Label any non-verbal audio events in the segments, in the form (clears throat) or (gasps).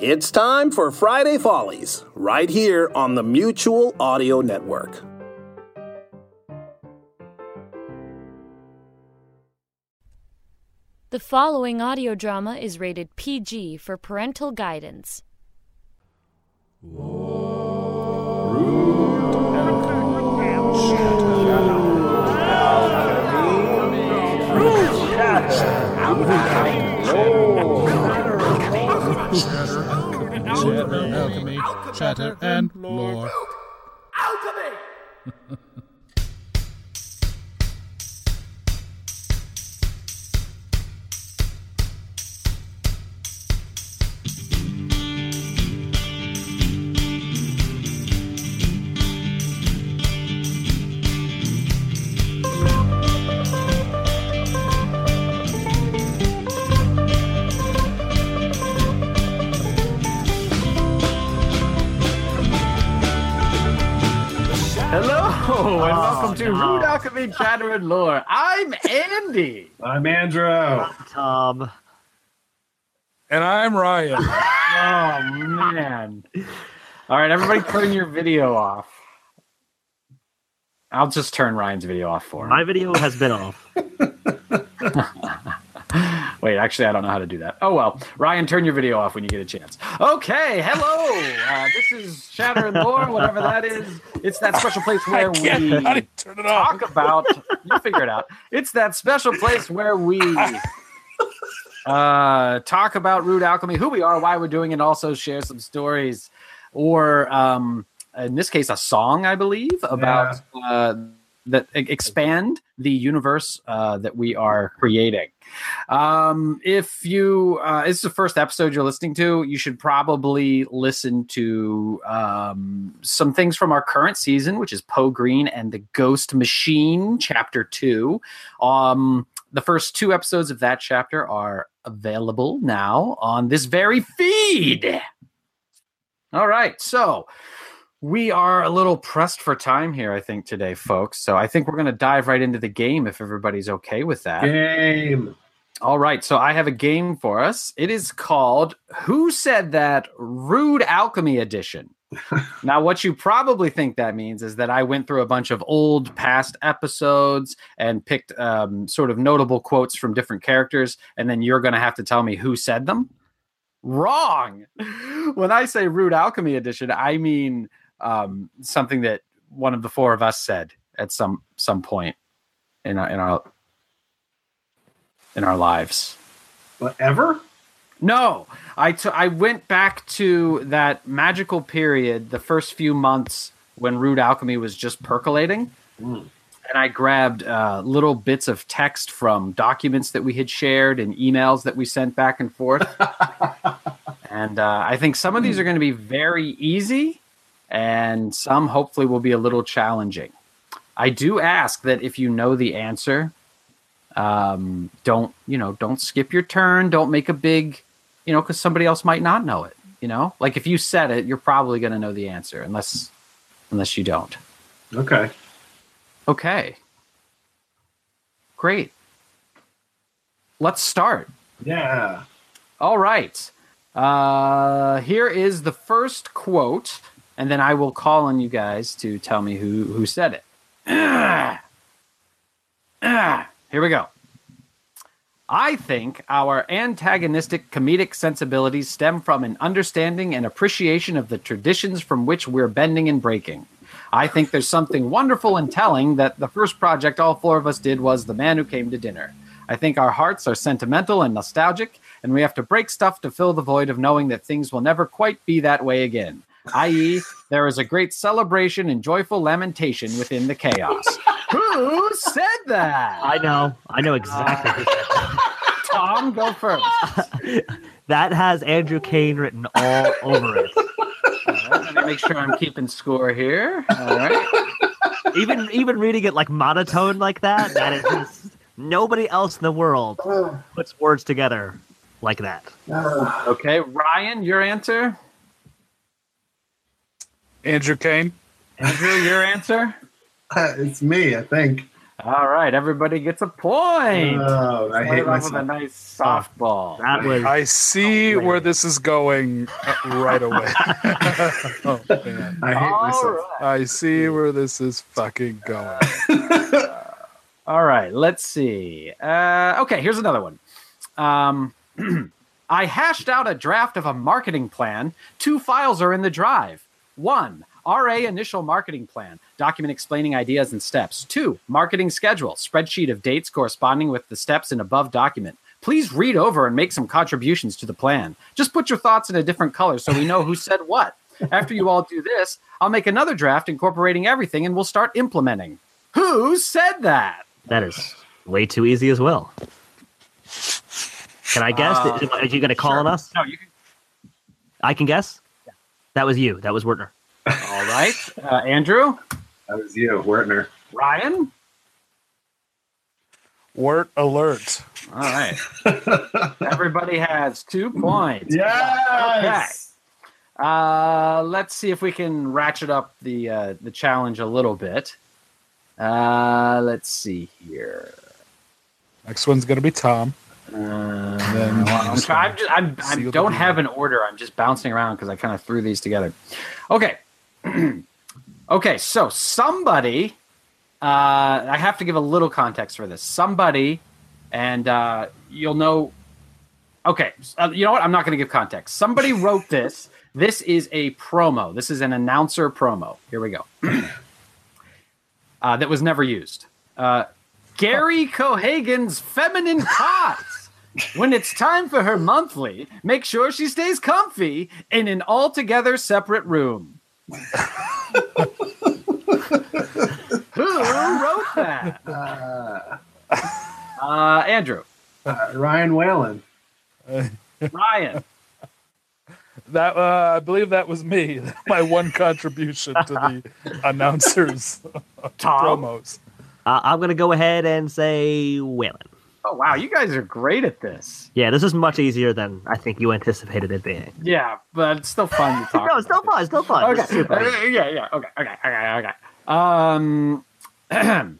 It's time for Friday Follies, right here on the Mutual Audio Network. The following audio drama is rated PG for parental guidance. Shatter, alchemy, shatter, and lore. Hello, and ah, welcome to Rude Alchemy Chatter and Lore. I'm Andy. I'm Andrew. Tom. And I'm Ryan. (laughs) Oh man! All right, everybody, turn your video off. I'll just turn Ryan's video off for him. My video has been off. (laughs) (laughs) Wait, actually, I don't know how to do that. Oh well, Ryan, turn your video off when you get a chance. Okay, hello. Uh, this is Shatter and Lore, whatever that is. It's that special place where we How do you turn it off? talk about. You figure it out. It's that special place where we uh, talk about Rude Alchemy, who we are, why we're doing it, also share some stories, or um, in this case, a song, I believe, about uh, that expand the universe uh, that we are creating. Um, if you, uh, this is the first episode you're listening to, you should probably listen to um, some things from our current season, which is Poe Green and the Ghost Machine, Chapter Two. Um, the first two episodes of that chapter are available now on this very feed. All right, so we are a little pressed for time here, I think, today, folks. So I think we're going to dive right into the game if everybody's okay with that. Game. All right, so I have a game for us. It is called Who Said That Rude Alchemy Edition. (laughs) now, what you probably think that means is that I went through a bunch of old past episodes and picked um, sort of notable quotes from different characters, and then you're going to have to tell me who said them. Wrong. (laughs) When I say Rude Alchemy Edition, I mean um, something that one of the four of us said at some some point in our in our in our lives. Whatever? No, I t- I went back to that magical period, the first few months when Rude Alchemy was just percolating, Mm. and I grabbed uh, little bits of text from documents that we had shared and emails that we sent back and forth. (laughs) and uh, I think some of these are going to be very easy, and some hopefully will be a little challenging. I do ask that if you know the answer, um, don't you know? Don't skip your turn. Don't make a big, you know, because somebody else might not know it. You know, like if you said it, you're probably going to know the answer, unless unless you don't. Okay. Okay. Great. Let's start. Yeah. All right. Uh, here is the first quote, and then I will call on you guys to tell me who who said it. (clears throat) Here we go. I think our antagonistic comedic sensibilities stem from an understanding and appreciation of the traditions from which we're bending and breaking. I think there's something wonderful and telling that the first project all four of us did was The Man Who Came to Dinner. I think our hearts are sentimental and nostalgic, and we have to break stuff to fill the void of knowing that things will never quite be that way again. I.e., there is a great celebration and joyful lamentation within the chaos. (laughs) Who said that? I know. I know exactly. who said that. (laughs) Tom, go first. (laughs) that has Andrew Kane written all over it. All right, let me make sure I'm keeping score here. All right. Even even reading it like monotone like that, that is just nobody else in the world (sighs) puts words together like that. (sighs) Okay, Ryan, your answer. Andrew Kane. Andrew, your answer. (laughs) it's me, I think. All right, everybody gets a point. Oh, I Started hate off with a nice softball. That was I see where this is going uh, right away. (laughs) oh, man. I hate All myself. right. I see where this is fucking going. (laughs) All right, let's see. Uh, okay, here's another one. Um, (clears throat) I hashed out a draft of a marketing plan. Two files are in the drive. One, RA initial marketing plan, document explaining ideas and steps. Two, marketing schedule, spreadsheet of dates corresponding with the steps in above document. Please read over and make some contributions to the plan. Just put your thoughts in a different color so we know who (laughs) said what. After you all do this, I'll make another draft incorporating everything and we'll start implementing. Who said that? that is way too easy as well. Can I guess? Uh, Are you going to call on us? No, you can. I can guess. That was you. That was Wertner. All right, (laughs) uh, Andrew, That was you, Wertner. Ryan. Wort alert. All right, (laughs) everybody has two points. Yes. Uh, let's see if we can ratchet up the uh, the challenge a little bit. Uh, let's see here. Next one's gonna be Tom. Uh, then I'm, try- I'm just I'm, I don't have an order. I'm just bouncing around because I kind of threw these together. Okay. (clears throat) okay. So somebody, uh, I have to give a little context for this. Somebody, and uh, you'll know. Okay. Uh, you know what? I'm not going to give context. Somebody (laughs) wrote this. This is a promo. This is an announcer promo. Here we go. (clears throat) uh, that was never used. Uh, Gary Cohagen's feminine pots. When it's time for her monthly, make sure she stays comfy in an altogether separate room. (laughs) Who wrote that? Uh, (laughs) Uh, Andrew, uh, Ryan Whalen. (laughs) Ryan, That uh, I believe that was me. My one contribution to the announcers Tom. promos. Uh, I'm going to go ahead and say Whalen. Oh wow, you guys are great at this. Yeah, this is much easier than I think you anticipated it being. Yeah, but it's still fun to (laughs) talk. no, it's still fun. It's still fun. Okay. Super. Uh, yeah, yeah. Okay. Okay. Okay. Okay. Um, (clears throat)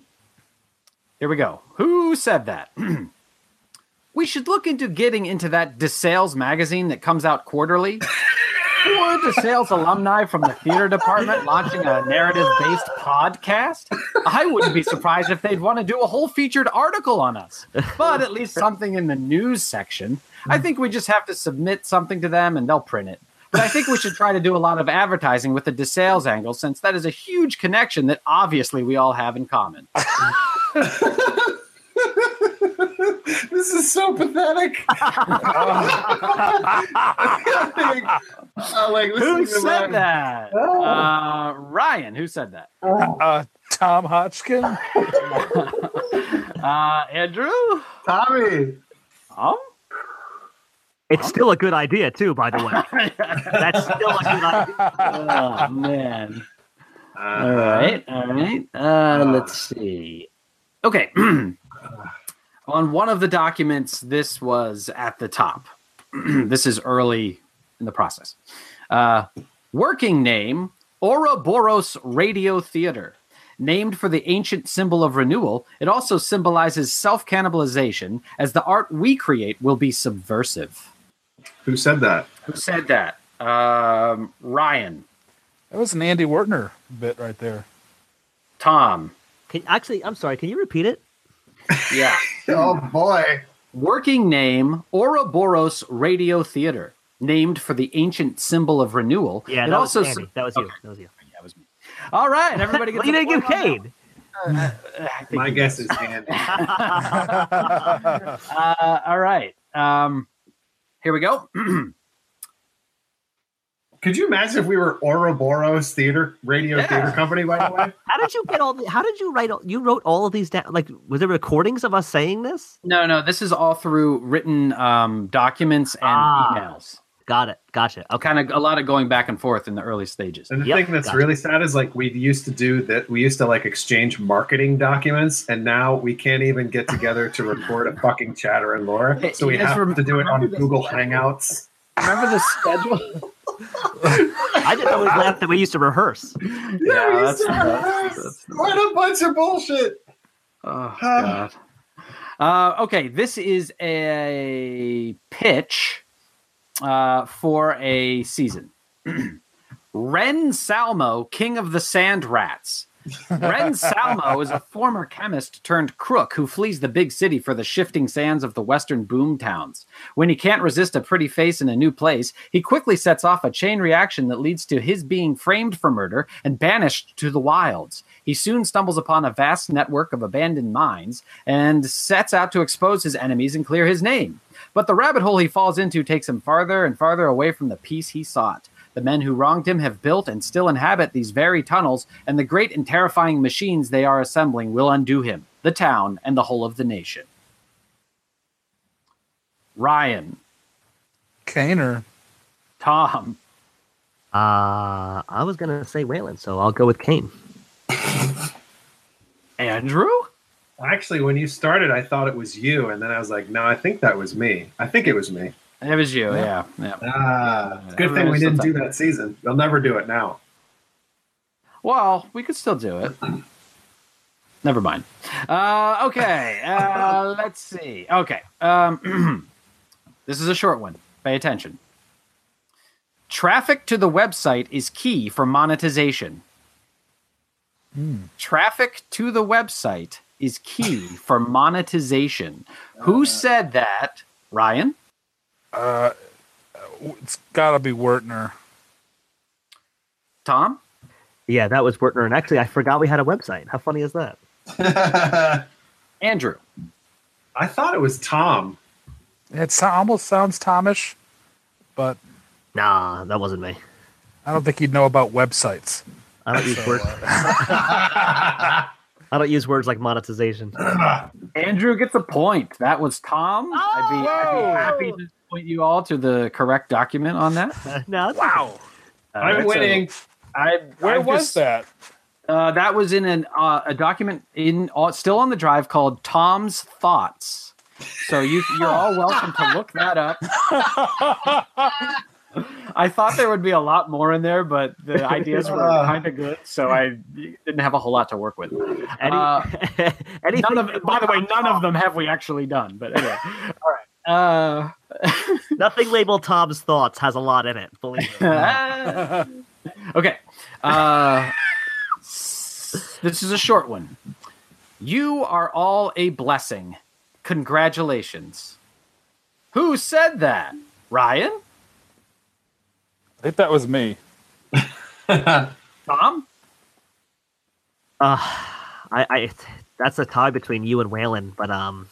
here we go. Who said that? (clears throat) we should look into getting into that DeSales magazine that comes out quarterly. (laughs) Or sales alumni from the theater department launching a narrative based podcast. I wouldn't be surprised if they'd want to do a whole featured article on us, but at least something in the news section. I think we just have to submit something to them and they'll print it. But I think we should try to do a lot of advertising with the DeSales angle, since that is a huge connection that obviously we all have in common. (laughs) This is so pathetic. (laughs) (laughs) I like Who listening to said that. that? Uh, Ryan, who said that? Uh, Tom Hodgkin. (laughs) Uh, Andrew? Tommy. Oh? It's still a good idea, too, by the way. That's still a good idea. oh, man. Uh, All right, all right. Uh, let's see. Okay. (clears throat) On one of the documents, this was at the top. (clears throat) this is early in the process. Uh, working name Ouroboros Radio Theater. Named for the ancient symbol of renewal, it also symbolizes self cannibalization, as the art we create will be subversive. Who said that? Who said that? Um, Ryan, That was an Andy Wertner bit right there. Tom. Can, actually, I'm sorry. Can you repeat it? Yeah. (laughs) Oh boy. Working name Ouroboros Radio Theater, named for the ancient symbol of renewal. Yeah, it that also was Andy. That was you. That was you. that was me. All right, everybody gets Well, you a didn't give point on Cade. that. My guess did. is Andy. (laughs) Uh, all right. Um, here we go. (clears throat) Could you imagine if we were Ouroboros Theater Radio Yeah. Theater Company? By the way, (laughs) How did you get all? The, how did you write? All, you wrote all of these down. Like, was there recordings of us saying this? no, no, this is all through written um, documents and Ah. emails. Got it. Gotcha. Okay. Kind of a lot of going back and forth in the early stages. and the Yep, thing that's gotcha. really sad is like we used to do that. We used to like exchange marketing documents, and now we can't even get together to record a fucking chatter and Lore. So we have rem- to do it on Google Hangouts. Remember the schedule? (laughs) I just always laughed that we used to rehearse. Yeah, Yeah, we used that's- to that's- rehearse. that's- What a bunch of bullshit. Oh God. Uh, okay, this is a pitch uh, for a season. (clears throat) Ren Salmo, King of the Sand Rats. Ren (laughs) Salmo is a former chemist turned crook who flees the big city for the shifting sands of the western boom towns. When he can't resist a pretty face in a new place, he quickly sets off a chain reaction that leads to his being framed for murder and banished to the wilds. He soon stumbles upon a vast network of abandoned mines and sets out to expose his enemies and clear his name. But the rabbit hole he falls into takes him farther and farther away from the peace he sought. The men who wronged him have built and still inhabit these very tunnels, and the great and terrifying machines they are assembling will undo him, the town, and the whole of the nation. Ryan, Kaner. Tom, Uh, I was gonna say Whalen, so I'll go with Kane. (laughs) Andrew? Actually, when you started, I thought it was you, and then I was like, no, I think that was me. I think it was me. It was you, yeah. yeah. Ah, it's a good thing we didn't do that season. They'll never do it now. Well, we could still do it. Never mind. Uh, okay, uh, (laughs) let's see. Okay, um, (clears throat) this is a short one. Pay attention. Traffic to the website is key for monetization. Traffic to the website is key for monetization. Who said that? Ryan? Uh, it's got to be Wertner. Tom? Yeah, that was Wertner, and actually, I forgot we had a website. How funny is that? (laughs) Andrew? I thought it was Tom. It so- almost sounds Tomish, but Nah, that wasn't me. I don't think he'd know about websites. I don't use So, words. uh, (laughs) I don't use words like monetization. Andrew gets a point. That was Tom. I'd, be, I'd be Oh! happy to point you all to the correct document on that. (laughs) no, it's wow. I'm Alright, so winning. I, Where I've was just- that? Uh, that was in an uh, a document in uh, still on the drive called Tom's Thoughts. So you you're all welcome to look that up. I thought there would be a lot more in there, but the (laughs) ideas were kind of good, so I didn't have a whole lot to work with. Any, Uh, (laughs) anything None of, by the way, none of them have we actually done. But anyway, all right. Uh, (laughs) nothing labeled Tom's thoughts has a lot in it. Believe me. (laughs) okay. Uh, this is a short one. You are all a blessing. Congratulations. Who said that? Ryan? I think that was me. (laughs) Tom? Uh, I, I that's a tie between you and Whalen, but um,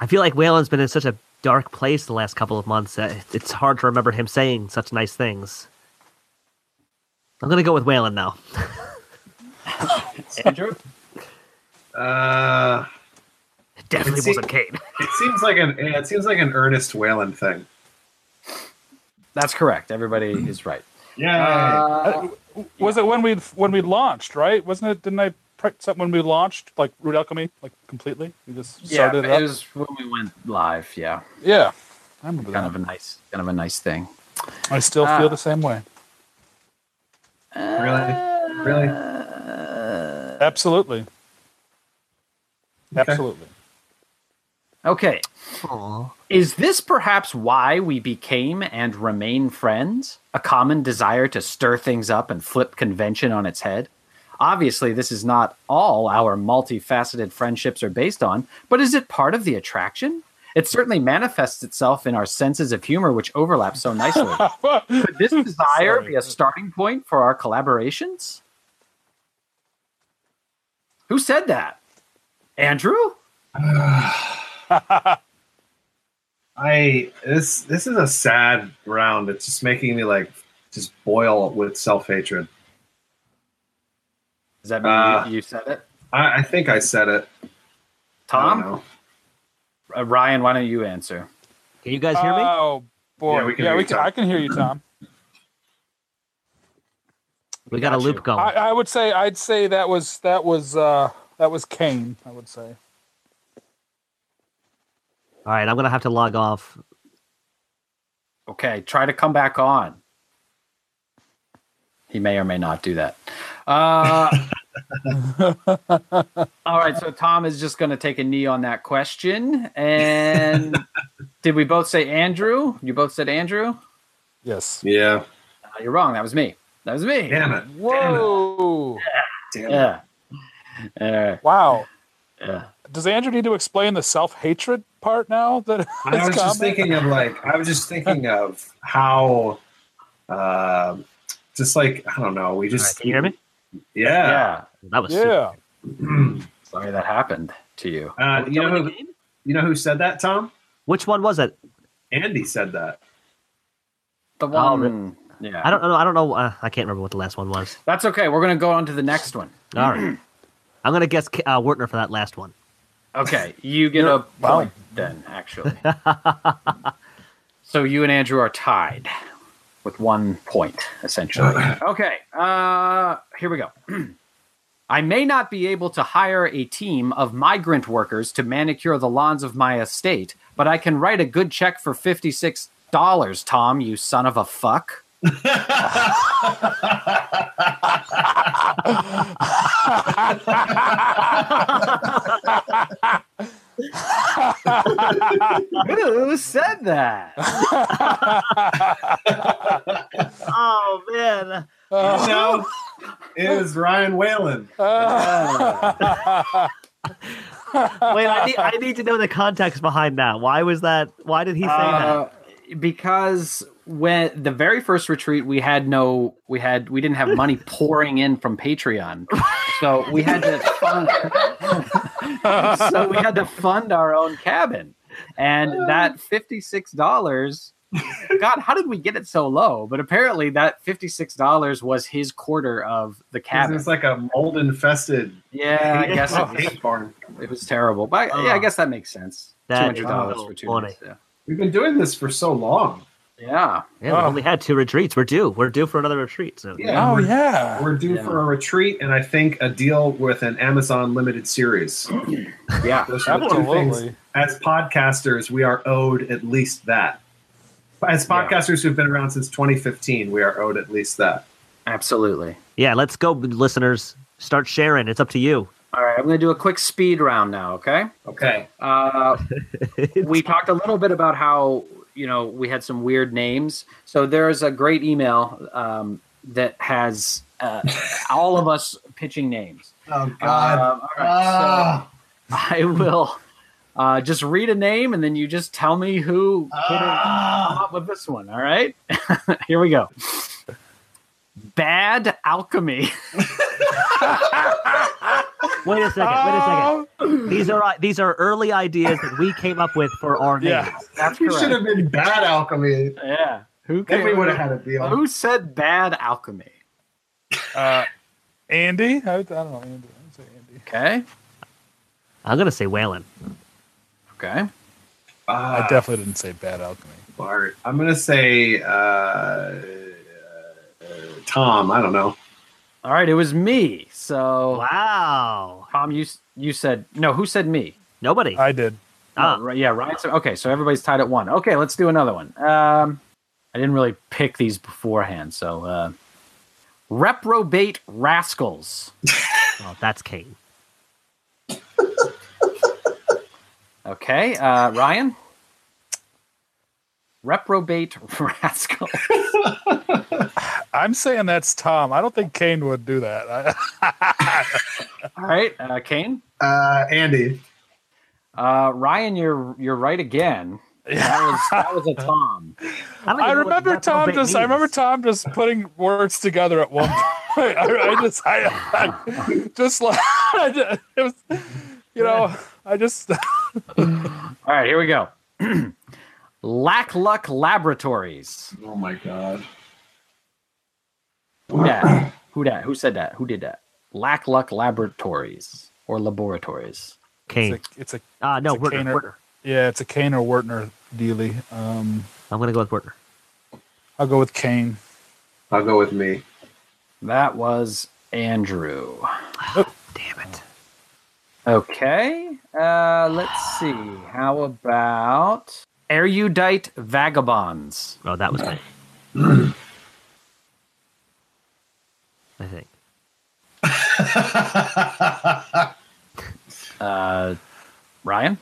I feel like Whalen's been in such a dark place the last couple of months. that It's hard to remember him saying such nice things. I'm gonna go with Whalen now. Andrew? Uh, It definitely It's- wasn't Kate. it seems like an yeah, it seems like an Ernest Whalen thing. That's correct. Everybody is right. Yeah. Uh, Was it when we when we launched? Right? Wasn't it? Didn't I print something when we launched, like Rude Alchemy, like completely? We just yeah, started it it up. was when we went live. Yeah, yeah, I remember kind that. of a nice, kind of a nice thing. I still Ah. feel the same way. really? Really? Absolutely. Absolutely. Okay. Aw. Is this perhaps why we became and remain friends? A common desire to stir things up and flip convention on its head? Obviously, this is not all our multifaceted friendships are based on, but is it part of the attraction? It certainly manifests itself in our senses of humor, which overlap so nicely. (laughs) Could this desire Sorry. be a starting point for our collaborations? Who said that? Andrew? (sighs) I this this is a sad round. It's just making me like just boil with self hatred. Does that mean Uh, you, you said it? I, I think I said it. Tom? Uh, Ryan, why don't you answer? Can you guys hear me? Oh boy, Yeah, yeah, we we can can. hear you, Tom. I can hear you, Tom. we got a loop you. going. I, I would say I'd say that was that was uh that was Kane. I would say. All right, I'm gonna have to log off. Okay, try to come back on. He may or may not do that. Uh, (laughs) (laughs) All right, so Tom is just going to take a knee on that question. And (laughs) did we both say Andrew? You both said Andrew? Yes. Yeah. Uh, you're wrong. That was me. That was me. Damn it. Whoa. Damn it. Yeah. Uh, Wow. yeah. Does Andrew need to explain the self hatred part now? That I (laughs) his was just thinking of like I was just thinking of how uh, just like I don't know, we All right, just can you hear me? Yeah. Yeah. That was super. Yeah. (clears throat) Sorry that happened to you. Uh, you know who you know who said that, Tom? Which one was it? Andy said that. The Oh, one. Yeah. I don't know. I don't know. Uh, I can't remember what the last one was. That's okay. We're going to go on to the next one. All right. I'm gonna guess uh, Wertner for that last one. Okay. You get a Wow. point then, actually. (laughs) so you and Andrew are tied with one point, essentially. Okay. Uh, here we go. (clears throat) I may not be able to hire a team of migrant workers to manicure the lawns of my estate, but I can write a good check for $56, Tom, you son of a fuck. (laughs) (laughs) (laughs) Who said that? (laughs) Oh man. Uh, no, it was Ryan Whalen. (laughs) Wait, I need, I need to know the context behind that. Why was that? Why did he say Uh, because when the very first retreat we had no we had we didn't have money pouring in from patreon so we had to (laughs) fund (laughs) so we had to fund our own cabin and that (laughs) $56 god how did we get it so low but apparently that $56 was his quarter of the cabin It's like a mold infested yeah i guess it was, barn. it was terrible but yeah i oh. guess that makes sense That $200 for two funny. nights, yeah. We've been doing this for so long. Yeah that? Yeah, we Oh. only had two retreats. We're due. We're due for another retreat So Yeah. oh we're, yeah. we're due Yeah. for a retreat and I think a deal with an Amazon limited series. (clears throat) yeah Those are two things. Absolutely. As podcasters, we are owed at least that. As podcasters who've been around since 2015, we are owed at least that. absolutely Yeah, let's go, listeners. Start sharing. It's up to you. All right, I'm going to do a quick speed round now, okay? Okay. Uh, we (laughs) talked a little bit about how, you know, we had some weird names. So there's a great email um, that has uh, all of us pitching names. (laughs) Oh Um, all right, so I will uh, just read a name and then you just tell me who come up with this one, all right? (laughs) Here we go. Bad Alchemy. (laughs) Wait a second. Wait a second. These are these are early ideas that we came up with for our names. Yeah. That's we correct. should have been bad alchemy. Yeah. Who Then we came- would have had a deal. Who said bad alchemy? Uh, Andy. I, I don't know. Andy. I'd say Andy. Okay. I'm gonna say Whalen. Okay. Ah, I definitely didn't say bad alchemy. Bart. I'm gonna say uh, uh, Tom. I don't know. All right. It was me. So Wow. Tom, you you said no. Who said me? Nobody. I did. Ah. Oh, right, yeah, right. So okay, so everybody's tied at one. Okay, let's do another one. Um, I didn't really pick these beforehand, so uh, reprobate rascals. (laughs) Oh, that's Kane. Okay, uh, Ryan. Reprobate (laughs) rascals. (laughs) I'm saying that's Tom. I don't think Kane would do that. (laughs) All right, uh, Kane. Uh, Andy. Uh, Ryan, you're you're right again. That was that was a (laughs) Tom. don't I even know what remember Tom reprobate just. I remember. Tom just putting words together at one (laughs) point. I, I just. I, I just like it was. You know. I just. All right, here we go. (clears throat) Lackluck Laboratories. Oh my god. Who that? Who dat? Who said that? Who did that? Lackluck Laboratories or Laboratories. Kane. It's a. It's a Ah, no, it's a Wertner. Kaner. Wertner. yeah. It's a Kane or Wertner dealy. Um. I'm gonna go with Wertner. I'll go with Kane. I'll go with me. That was Andrew. (sighs) Oh, Damn it. Okay. Uh, let's see. How about erudite vagabonds? Oh, that was me. (clears throat) I think. (laughs) Uh, Ryan.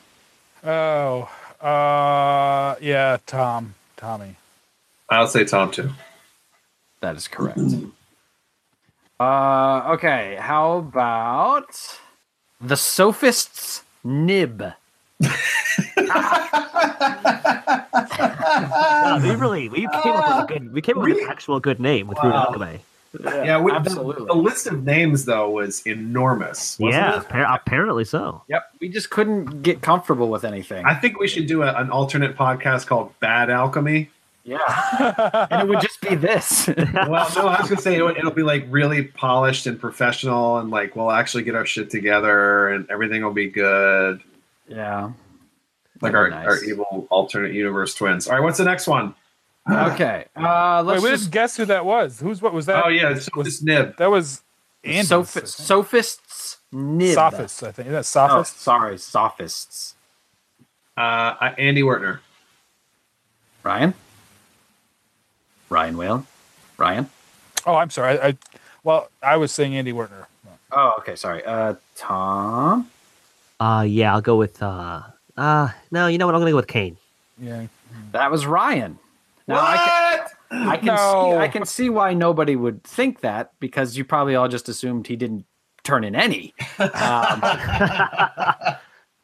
Oh, uh, yeah, Tom, Tommy. I'll say Tom too. That is correct. Uh, okay, how about the sophist's nib? (laughs) Yeah, we really we came up with a good we came up with an actual good name with Rude Wow. Alchemy. Yeah, we, the, absolutely. the list of names though was enormous. wasn't Yeah, it? appar- apparently so. Yep, we just couldn't get comfortable with anything. I think we should do a, an alternate podcast called Bad Alchemy. yeah, and it would just be this. (laughs) Well, no, I was gonna say it'll, it'll be like really polished and professional, and like we'll actually get our shit together, and everything will be good. yeah. Like our, Nice. our evil alternate universe twins. All right, what's the next one? Okay. Uh, let's we just didn't guess who that was. Who's what was that? Oh yeah, it's was, nib. that was Andy's, Soph- sophist's nib. Sophists, I think. Is that Oh, sorry, sophists. Uh, uh, Andy Wertner. Ryan. Ryan Whalen. Ryan. Oh, I'm sorry. I, I well, I was saying Andy Wertner. Oh, okay. Sorry. Uh, Tom. Uh yeah, I'll go with uh uh no, you know what? I'm gonna go with Kane. Yeah. That was Ryan. Now I can, I can No. see I can see why nobody would think that because you probably all just assumed he didn't turn in any. Um, (laughs)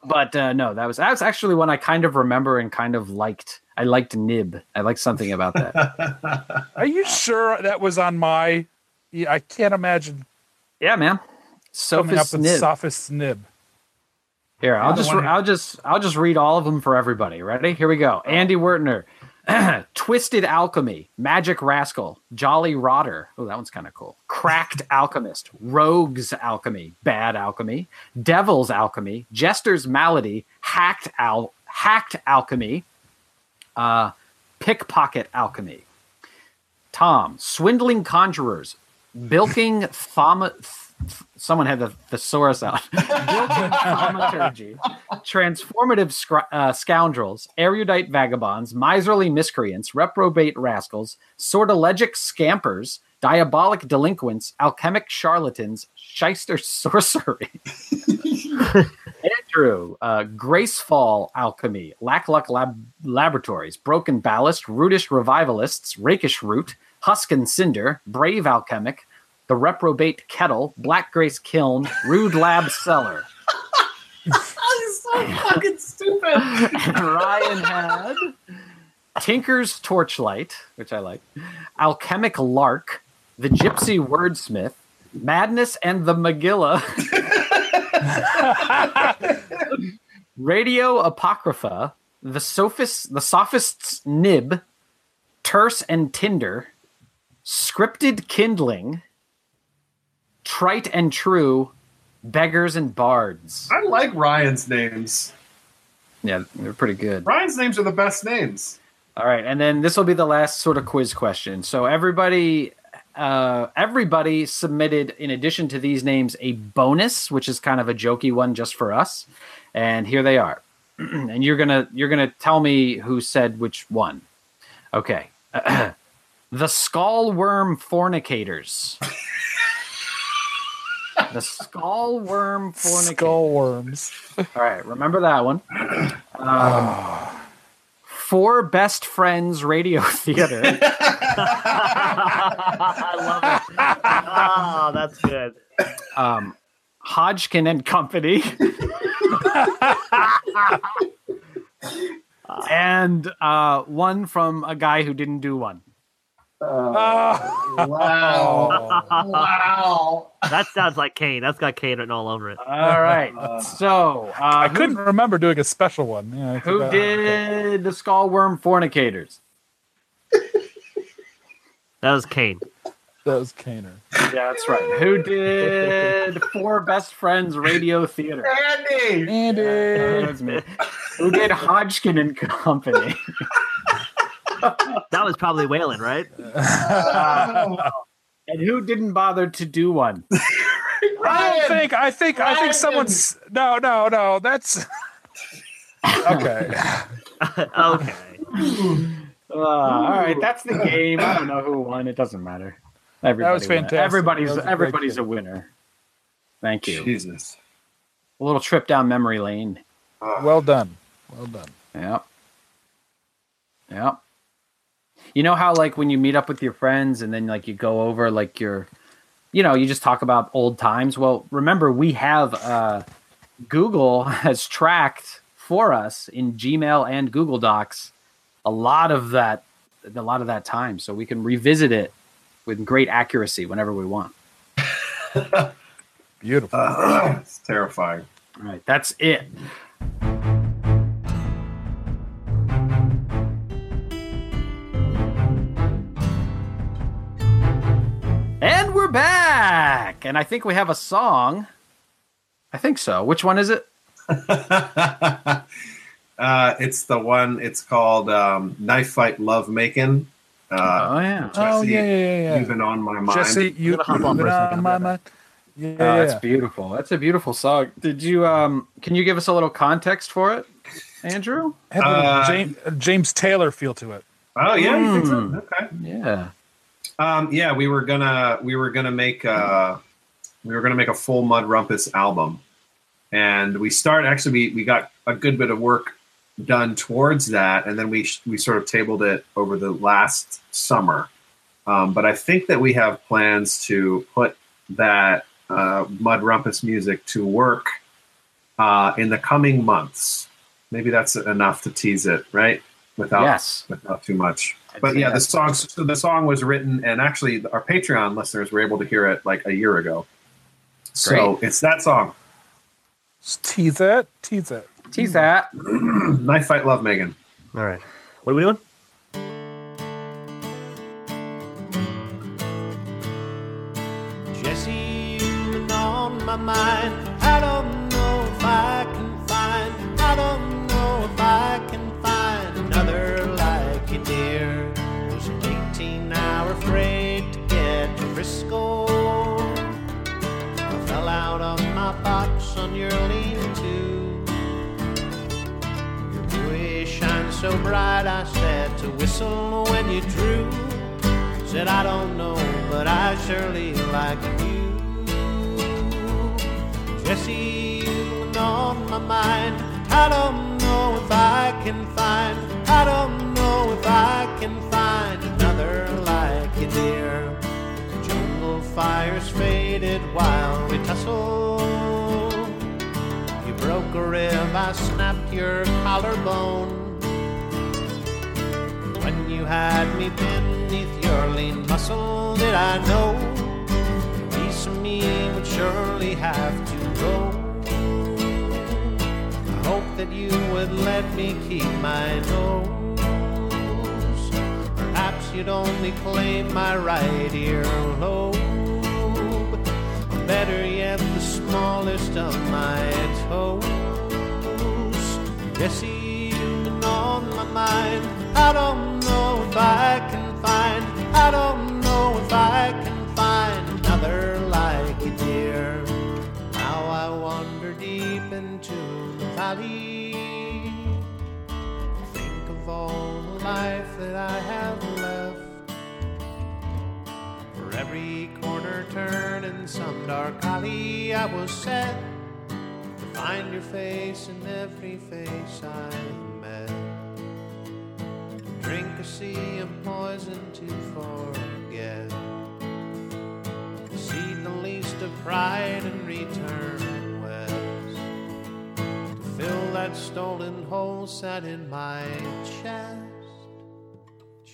but uh, no, that was that's actually one I kind of remember and kind of liked. I liked Nib. I liked something about that. Are you sure that was on my? Yeah, I can't imagine yeah, man. coming up Sophist with Nib. Sophist Nib. Here, I'll just I'll just I'll just read all of them for everybody. Ready? Here we go. Andy Wertner, (clears throat) Twisted Alchemy, Magic Rascal, Jolly Rotter. Oh, that one's kind of cool. Cracked (laughs) Alchemist, Rogues Alchemy, Bad Alchemy, Devil's Alchemy, Jester's Malady, Hacked Al Hacked Alchemy, uh, Pickpocket Alchemy. Tom, Swindling Conjurers, Bilking Thauma. Someone had the thesaurus out. (laughs) Bilking Thaumaturgy, Transformative scr- uh, Scoundrels, Erudite Vagabonds, Miserly Miscreants, Reprobate Rascals, Sortilegic Scampers, Diabolic Delinquents, Alchemic Charlatans, Shyster Sorcery. (laughs) Andrew, uh, Gracefall Alchemy, Lackluck Lab- Laboratories, Broken Ballast, Rootish Revivalists, Rakish Root, Huskin Cinder, Brave Alchemic, The Reprobate Kettle, Black Grace Kiln, Rude Lab Cellar. so fucking stupid. and (laughs) Ryan had Tinker's Torchlight, which I like, Alchemic Lark, The Gypsy Wordsmith, Madness and the Megillah, (laughs) Radio Apocrypha, The Sophist, The Sophist's Nib, Terse and Tinder, Scripted Kindling, Trite and True, Beggars and Bards. I like Ryan's names. Yeah, they're pretty good. Ryan's names are the best names. All right, and then this will be the last sort of quiz question. So everybody, uh, everybody submitted in addition to these names a bonus, which is kind of a jokey one just for us. And here they are. (clears throat) and you're gonna you're gonna tell me who said which one. Okay, (clears throat) the Skull Worm Fornicators. the Skullworm Fornicators. Skull worms. All right, remember that one. Um, Four Best Friends Radio (laughs) Theater. I love it. Oh, that's good. Um, Hodgkin and Company. (laughs) and uh, one from a guy who didn't do one. Oh, (laughs) Wow. wow. (laughs) That sounds like Kane. That's got Kane written all over it. All right. (laughs) So, uh, I who- couldn't remember doing a special one. Yeah, Who forgot. did the Skullworm Fornicators? That was Kane. That was Kaner. Yeah, that's right. Who did Four Best Friends Radio Theater? Andy. Andy. That was me. Who did Hodgkin and Company? That was probably Whalen, right? (laughs) And who didn't bother to do one? (laughs) I don't think. I think. I think someone's. No, no, no. That's. Okay. (laughs) okay. Uh, all right, that's the game. I don't know who won. It doesn't matter. Everybody was won. fantastic. Everybody's was a everybody's game. a winner. Thank you. Jesus. A little trip down memory lane. Well done. Well done. Yep. Yep. You know how like when you meet up with your friends and then like you go over like your you know, you just talk about old times. Well, remember we have uh Google (laughs) has tracked for us in Gmail and Google Docs a lot of that a lot of that time so we can revisit it with great accuracy whenever we want. (laughs) Beautiful. Uh, (clears throat) it's terrifying. All right, that's it. Back. And I think we have a song. I think so. Which one is it? (laughs) uh, it's the one. It's called um, "Knife Fight Love Making." Uh, oh yeah. oh Jesse, yeah, yeah, yeah. yeah. You've been on my mind. Jesse, you, on you've been second, on my mind. Yeah, Oh, yeah, that's beautiful. That's a beautiful song. Did you um can you give us a little context for it, Andrew? Had a little Uh, James, James Taylor feel to it. Oh yeah, you think so? Mm. Okay. Yeah. Um, yeah, we were gonna we were gonna make uh we were gonna make a full Mud Rumpus album, and we start actually we, we got a good bit of work done towards that, and then we we sort of tabled it over the last summer. Um, but I think that we have plans to put that uh, Mud Rumpus music to work uh, in the coming months. Maybe that's enough to tease it, right? Without Yes. without too much. I'd But yeah, the song so the song was written, and actually our Patreon listeners were able to hear it like a year ago. So it's that song, Just tease it. Tease it. Tease that. (clears throat) "Knife Fight Love Making." All right. What are we doing? Jesse, you've been on my mind. Of my box on your lean-to. Your buoy shines so bright, I said to whistle when you drew. Said I don't know, but I surely like you. Jesse, you've on my mind. I don't know if I can find. I don't know if I can find another like you, dear. Fires faded while we tussled. You broke a rib, I snapped your collarbone. When you had me beneath your lean muscle, did I know a piece of me would surely have to go? I hope that you would let me keep my nose. Perhaps you'd only claim my right earlobe. Oh, Better yet, the smallest of my toes. Jesse, you've been on my mind. I don't know if I can find. I don't know if I can find another like you, dear. Now I wander deep into the valley. Think of all the life that I have left. Every corner turn in some dark alley, I was set to find your face in every face I've met. Drink a sea of poison to forget. See the least of pride and return west. To fill that stolen hole set in my chest.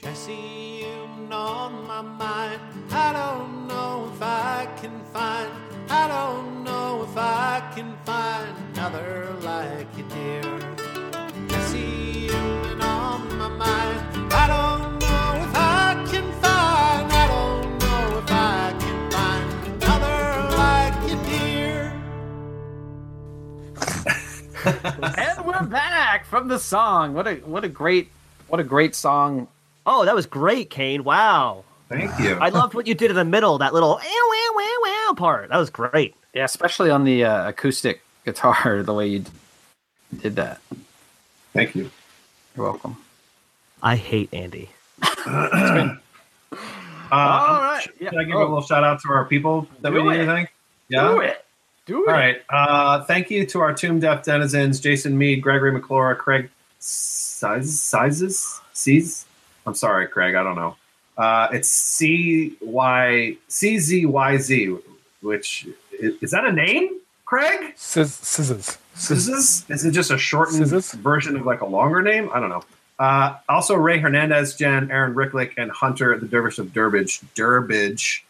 Jesse, you've on my mind. I don't know if I can find. I don't know if I can find another like you, dear. Jesse, you've on my mind. I don't know if I can find. I don't know if I can find another like you, dear. (laughs) And we're back from the song. What a what a great what a great song. Oh, that was great, Kane. Wow. Thank you. I loved what you did in the middle, that little wow, wow, wow, wow part. That was great. Yeah, especially on the uh, acoustic (laughs) guitar, the way you did that. Thank you. You're welcome. I hate Andy. (clears throat) Uh, All right. Should Yeah. I give a Oh. little shout out to our people that Do we need it. to thank? Yeah. Do it. Do it. All right. Uh, thank you to our Tomb Death denizens, Jason Mead, Gregory McClure, Craig Sizes, Sizes, Sees. I'm sorry, Craig. I don't know. Uh, it's C Y C Z Y Z, which is, is that a name, Craig? Scissors. Scissors? Is it just a shortened Scissors? version of like a longer name? I don't know. Uh, also, Ray Hernandez, Jen, Aaron Ricklick, and Hunter, the Dervish of Durbage. Durbage.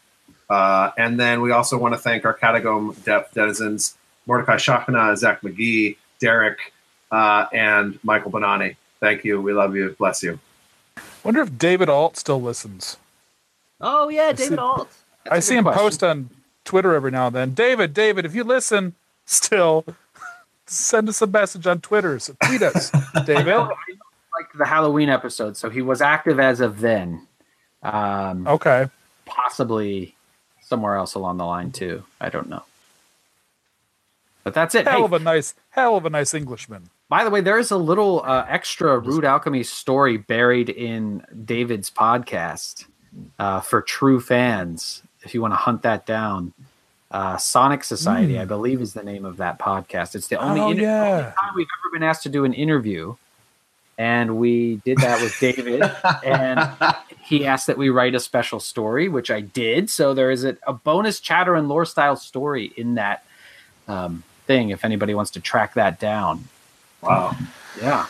Uh, and then we also want to thank our Catacomb Depth denizens, Mordecai Shachna, Zach McGee, Derek, uh, and Michael Bonani. Thank you. We love you. Bless you. Wonder if David Ault still listens. Oh yeah, see- David Ault. I see good him question. post on Twitter every now and then. David, David, if you listen still, send us a message on Twitter. So tweet us, (laughs) David. Like the Halloween episode, so he was active as of then. Um, Okay. possibly somewhere else along the line too. I don't know. But that's it. Hell Hey, of a nice, hell of a nice Englishman. By the way, there is a little uh, extra Rude Alchemy story buried in David's podcast uh, for true fans. If you want to hunt that down, uh, Sonic Society, I believe, is the name of that podcast. It's the only. Oh, inter- yeah. only time we've ever been asked to do an interview, and we did that with David. (laughs) and he asked that we write a special story, which I did. So there is a, a bonus chatter and lore style story in that um, thing. If anybody wants to track that down, Wow. yeah.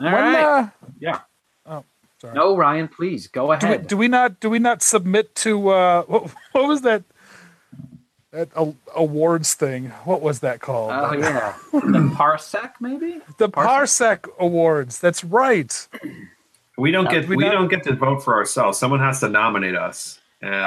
All When, right. uh, yeah. Oh, sorry. No, Ryan, please go do, we, ahead. do we not do we not submit to uh what, what was that that a, awards thing? What was that called? oh yeah, the parsec maybe. the Parsec? Parsec Awards. That's right. We don't Uh, get we we not- don't get to vote for ourselves. Someone has to nominate us. And Uh,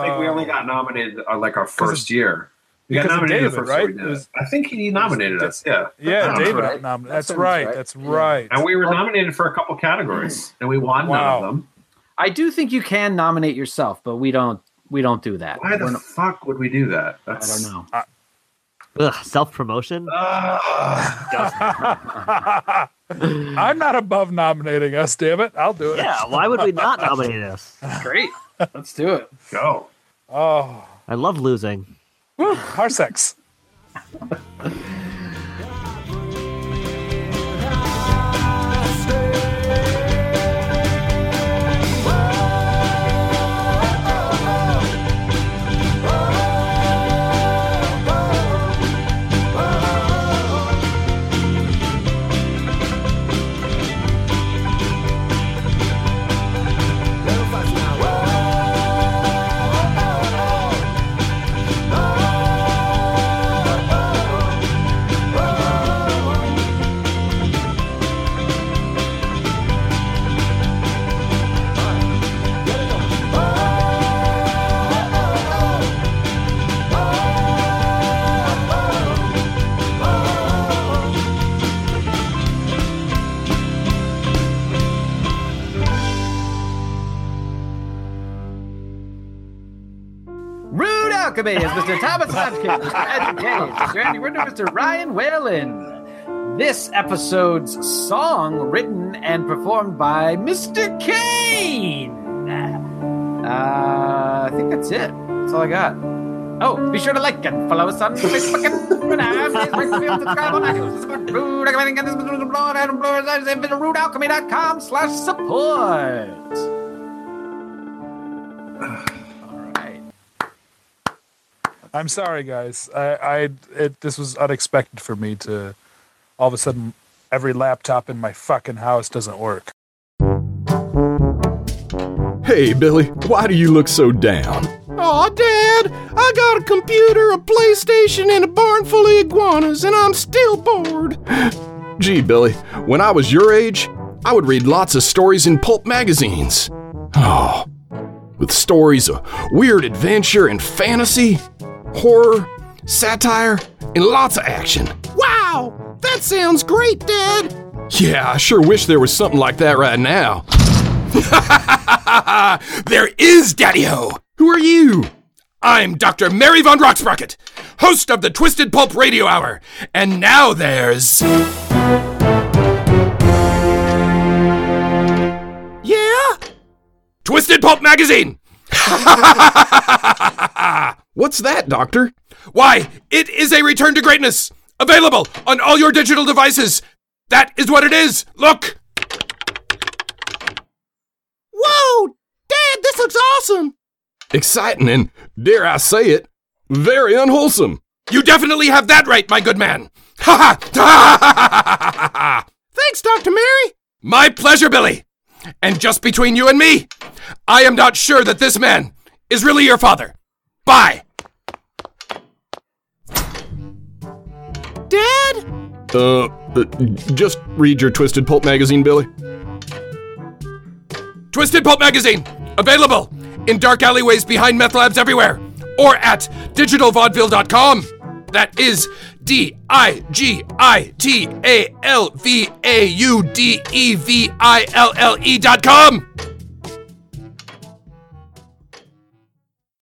I think we only got nominated uh, like our first year. We got because of nominated the David, first right? year we did It was- I think he nominated us. Yeah. yeah, Sounds David. right. nom- That that's right. right. That's Yeah. right. And we were nominated for a couple categories, and we won Wow. none of them. I do think you can nominate yourself, but we don't. We don't do that. Why the We're not- fuck would we do that? I don't know. Ugh, self promotion. (laughs) I'm not above nominating us. Damn it, I'll do it. yeah, why would we not nominate us? Great. Let's do it. Go. Oh, I love losing. Woo, Parsecs. (laughs) Thomas Hodgkin, Mr. Ryan Whalen. This episode's song written and performed by Mr. Kane. Uh, I think that's it. That's all I got. Oh, be sure to like and follow us on Facebook and Twitter. Please rate, review, and subscribe on iTunes. I'm sorry, guys. I, I it, this was unexpected for me to all of a sudden every laptop in my fucking house doesn't work. Hey, Billy, why do you look so down? Aw, Dad, I got a computer, a PlayStation, and a barn full of iguanas, and I'm still bored. (gasps) Gee, Billy, when I was your age, I would read lots of stories in pulp magazines. Oh, with stories of weird adventure and fantasy, horror, satire, and lots of action. Wow, that sounds great, Dad. Yeah, I sure wish there was something like that right now. (laughs) there is, Daddy Ho! Who are you? I'm Dr. Mary Von Rocksprocket, host of the Twisted Pulp Radio Hour. And now there's. Yeah? Twisted Pulp Magazine! (laughs) (laughs) What's that, Doctor? Why, it is a return to greatness! Available on all your digital devices! That is what it is! Look! Whoa! Dad, this looks awesome! Exciting and, dare I say it, very unwholesome. You definitely have that right, my good man! Ha ha! Thanks, Dr. Mary! My pleasure, Billy! And just between you and me, I am not sure that this man is really your father. Bye! Uh, just read your Twisted Pulp magazine, Billy. Twisted Pulp magazine, available in dark alleyways behind meth labs everywhere, or at digitalvaudeville.com. That is D I G I T A L V A U D E V I L L E dot com.